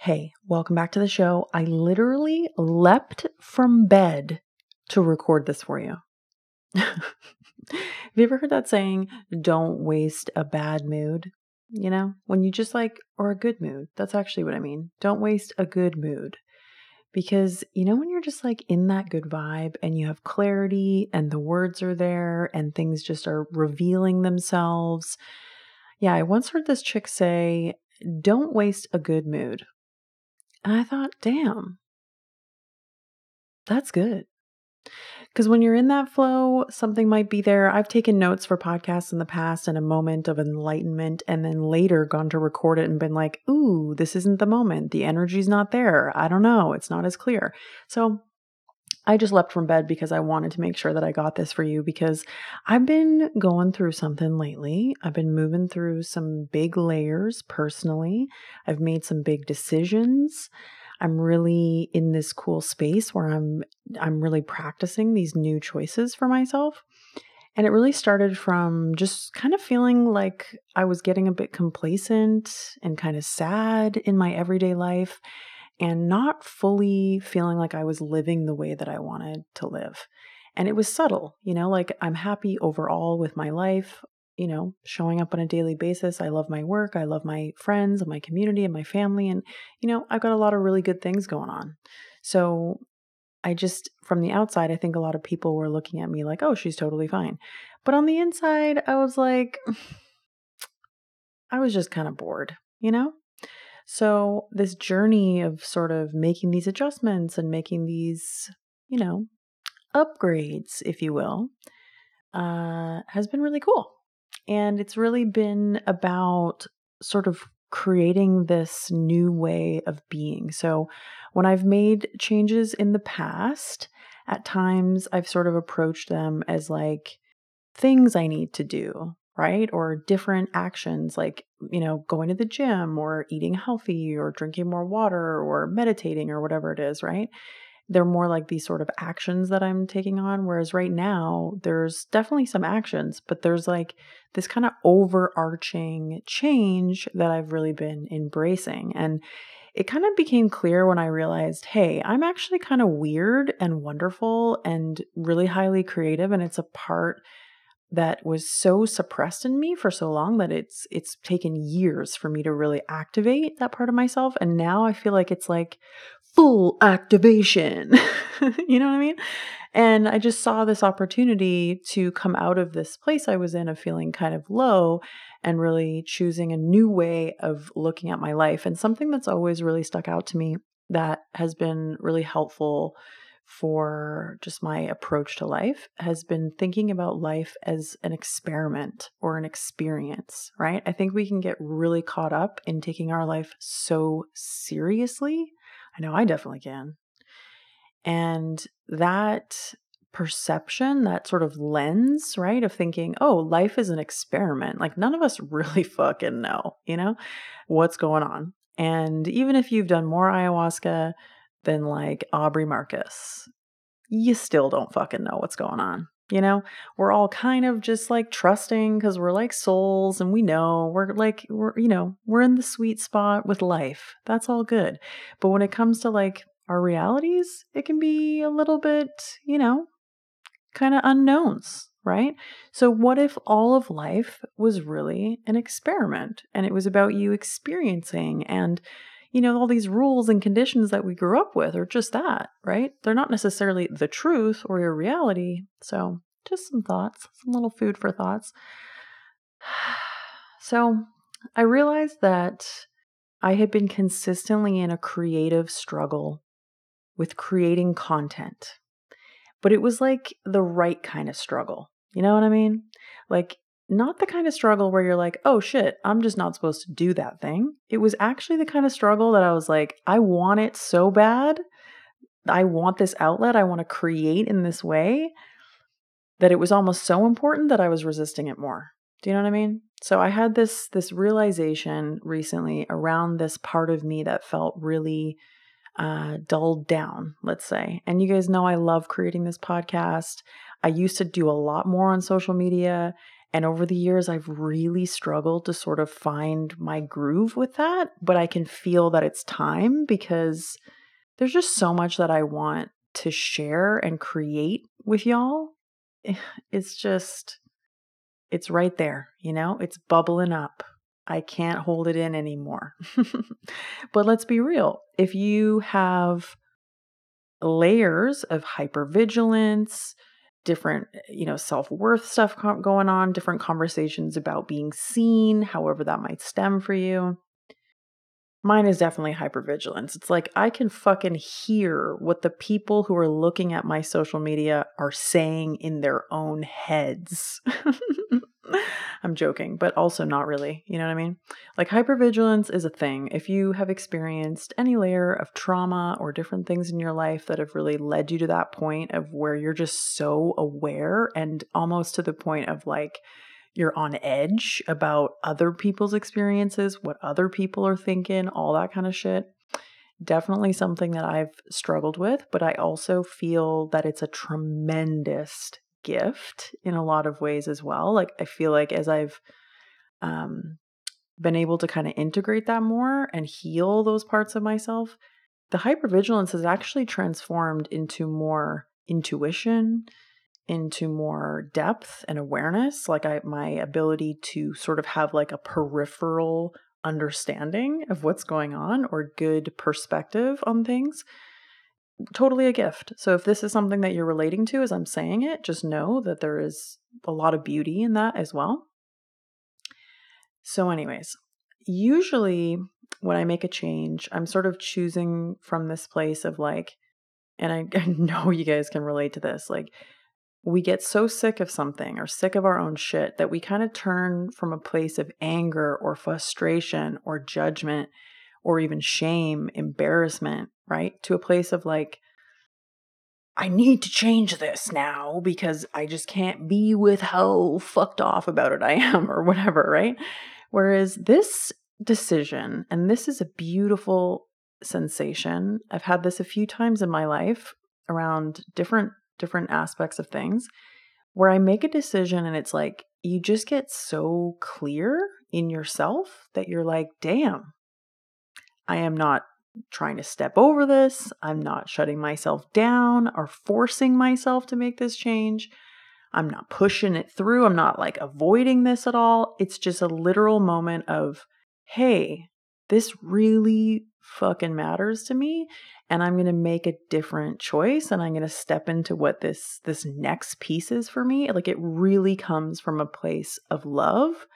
Hey, welcome back to the show. I literally leapt from bed to record this for you. Have you ever heard that saying, don't waste a bad mood? You know, when you just like, or a good mood. That's actually what I mean. Don't waste a good mood. Because, you know, when you're just like in that good vibe and you have clarity and the words are there and things just are revealing themselves. Yeah, I once heard this chick say, don't waste a good mood. And I thought, damn, that's good. Because when you're in that flow, something might be there. I've taken notes for podcasts in the past in a moment of enlightenment and then later gone to record it and been like, ooh, this isn't the moment. The energy's not there. I don't know. It's not as clear. So I just leapt from bed because I wanted to make sure that I got this for you because I've been going through something lately. I've been moving through some big layers personally. I've made some big decisions. I'm really in this cool space where I'm I'm really practicing these new choices for myself. And it really started from just kind of feeling like I was getting a bit complacent and kind of sad in my everyday life and not fully feeling like I was living the way that I wanted to live. And it was subtle, you know, like I'm happy overall with my life, you know, showing up on a daily basis. I love my work, I love my friends and my community and my family. And, you know, I've got a lot of really good things going on. So I just, from the outside, I think a lot of people were looking at me like, oh, she's totally fine. But on the inside, I was like, I was just kind of bored, you know? So, this journey of sort of making these adjustments and making these, you know, upgrades, if you will, uh, has been really cool. And it's really been about sort of creating this new way of being. So, when I've made changes in the past, at times I've sort of approached them as like things I need to do, right? Or different actions like, you know, going to the gym or eating healthy or drinking more water or meditating or whatever it is, right? They're more like these sort of actions that I'm taking on. Whereas right now, there's definitely some actions, but there's like this kind of overarching change that I've really been embracing. And it kind of became clear when I realized, hey, I'm actually kind of weird and wonderful and really highly creative. And it's a part that was so suppressed in me for so long that it's it's taken years for me to really activate that part of myself and now I feel like it's like full activation. you know what I mean? And I just saw this opportunity to come out of this place I was in of feeling kind of low and really choosing a new way of looking at my life and something that's always really stuck out to me that has been really helpful for just my approach to life has been thinking about life as an experiment or an experience, right? I think we can get really caught up in taking our life so seriously. I know I definitely can. And that perception, that sort of lens, right, of thinking, oh, life is an experiment. Like none of us really fucking know, you know, what's going on. And even if you've done more ayahuasca, than like Aubrey Marcus, you still don't fucking know what's going on. You know, we're all kind of just like trusting because we're like souls and we know we're like, we're, you know, we're in the sweet spot with life. That's all good. But when it comes to like our realities, it can be a little bit, you know, kind of unknowns, right? So, what if all of life was really an experiment and it was about you experiencing and you know, all these rules and conditions that we grew up with are just that, right? They're not necessarily the truth or your reality. So, just some thoughts, some little food for thoughts. So, I realized that I had been consistently in a creative struggle with creating content, but it was like the right kind of struggle. You know what I mean? Like, not the kind of struggle where you're like, oh shit, I'm just not supposed to do that thing. It was actually the kind of struggle that I was like, I want it so bad. I want this outlet. I want to create in this way that it was almost so important that I was resisting it more. Do you know what I mean? So I had this this realization recently around this part of me that felt really uh, dulled down, let's say. And you guys know I love creating this podcast. I used to do a lot more on social media And over the years, I've really struggled to sort of find my groove with that. But I can feel that it's time because there's just so much that I want to share and create with y'all. It's just, it's right there, you know, it's bubbling up. I can't hold it in anymore. but let's be real. If you have layers of hypervigilance, different, you know, self-worth stuff going on, different conversations about being seen, however that might stem for you. Mine is definitely hypervigilance. It's like I can fucking hear what the people who are looking at my social media are saying in their own heads. I'm joking, but also not really. You know what I mean? Like hypervigilance is a thing. If you have experienced any layer of trauma or different things in your life that have really led you to that point of where you're just so aware and almost to the point of like you're on edge about other people's experiences, what other people are thinking, all that kind of shit. Definitely something that I've struggled with, but I also feel that it's a tremendous gift in a lot of ways as well. Like I feel like as I've um, been able to kind of integrate that more and heal those parts of myself, the hypervigilance has actually transformed into more intuition, into more depth and awareness. Like I my ability to sort of have like a peripheral understanding of what's going on or good perspective on things totally a gift. So if this is something that you're relating to as I'm saying it, just know that there is a lot of beauty in that as well. So, anyways, usually when I make a change, I'm sort of choosing from this place of like, and I, I know you guys can relate to this, like, we get so sick of something or sick of our own shit that we kind of turn from a place of anger or frustration or judgment or even shame, embarrassment, right? To a place of like, I need to change this now because I just can't be with how fucked off about it I am or whatever, right? Whereas this decision, and this is a beautiful sensation. I've had this a few times in my life around different different aspects of things where I make a decision and it's like you just get so clear in yourself that you're like, damn, I am not trying to step over this. I'm not shutting myself down or forcing myself to make this change. I'm not pushing it through. I'm not like avoiding this at all. It's just a literal moment of, hey, this really fucking matters to me and I'm going to make a different choice and I'm going to step into what this this next piece is for me. Like it really comes from a place of love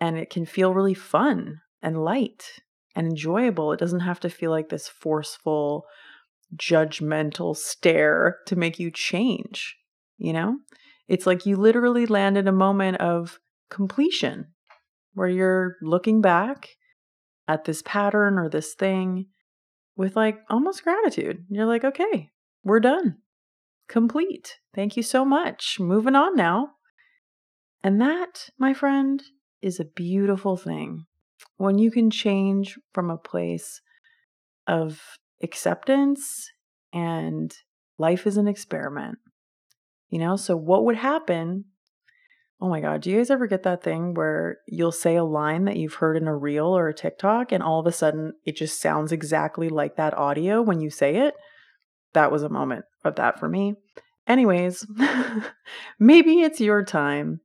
and it can feel really fun and light and enjoyable. It doesn't have to feel like this forceful, judgmental stare to make you change, you know? It's like you literally land in a moment of completion where you're looking back at this pattern or this thing with like almost gratitude. You're like, okay, we're done. Complete. Thank you so much. Moving on now. And that, my friend, is a beautiful thing when you can change from a place of acceptance and life is an experiment. You know, so what would happen? Oh my God, do you guys ever get that thing where you'll say a line that you've heard in a reel or a TikTok and all of a sudden it just sounds exactly like that audio when you say it? That was a moment of that for me. Anyways, maybe it's your time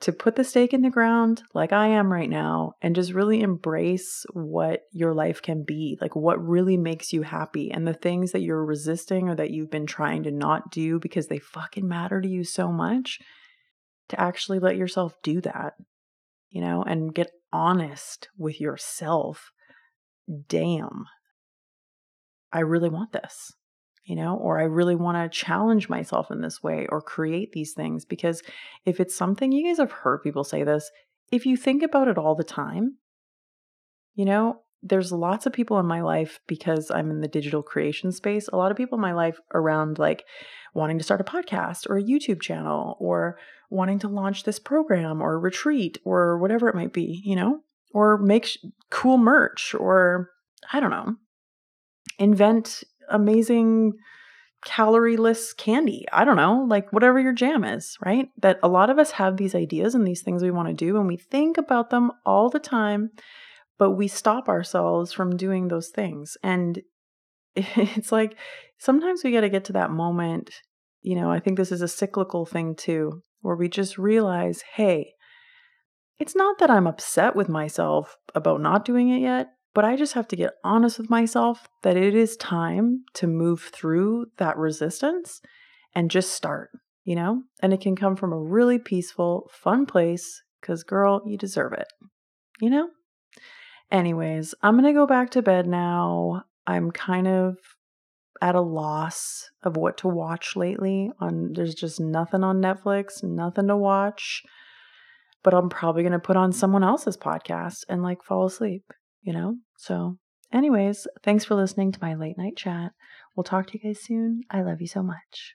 to put the stake in the ground like I am right now and just really embrace what your life can be, like what really makes you happy and the things that you're resisting or that you've been trying to not do because they fucking matter to you so much, to actually let yourself do that, you know, and get honest with yourself. Damn, I really want this you know, or I really want to challenge myself in this way or create these things. Because if it's something you guys have heard people say this, if you think about it all the time, you know, there's lots of people in my life because I'm in the digital creation space, a lot of people in my life around like wanting to start a podcast or a YouTube channel or wanting to launch this program or retreat or whatever it might be, you know, or make sh- cool merch or I don't know, invent amazing calorieless candy. I don't know, like whatever your jam is, right? That a lot of us have these ideas and these things we want to do, and we think about them all the time, but we stop ourselves from doing those things. And it's like sometimes we got to get to that moment. You know, I think this is a cyclical thing too, where we just realize, hey, it's not that I'm upset with myself about not doing it yet. But I just have to get honest with myself that it is time to move through that resistance and just start, you know? And it can come from a really peaceful, fun place because, girl, you deserve it, you know? Anyways, I'm going to go back to bed now. I'm kind of at a loss of what to watch lately on there's just nothing on Netflix, nothing to watch. But I'm probably going to put on someone else's podcast and like fall asleep you know? So, anyways, thanks for listening to my late night chat. We'll talk to you guys soon. I love you so much.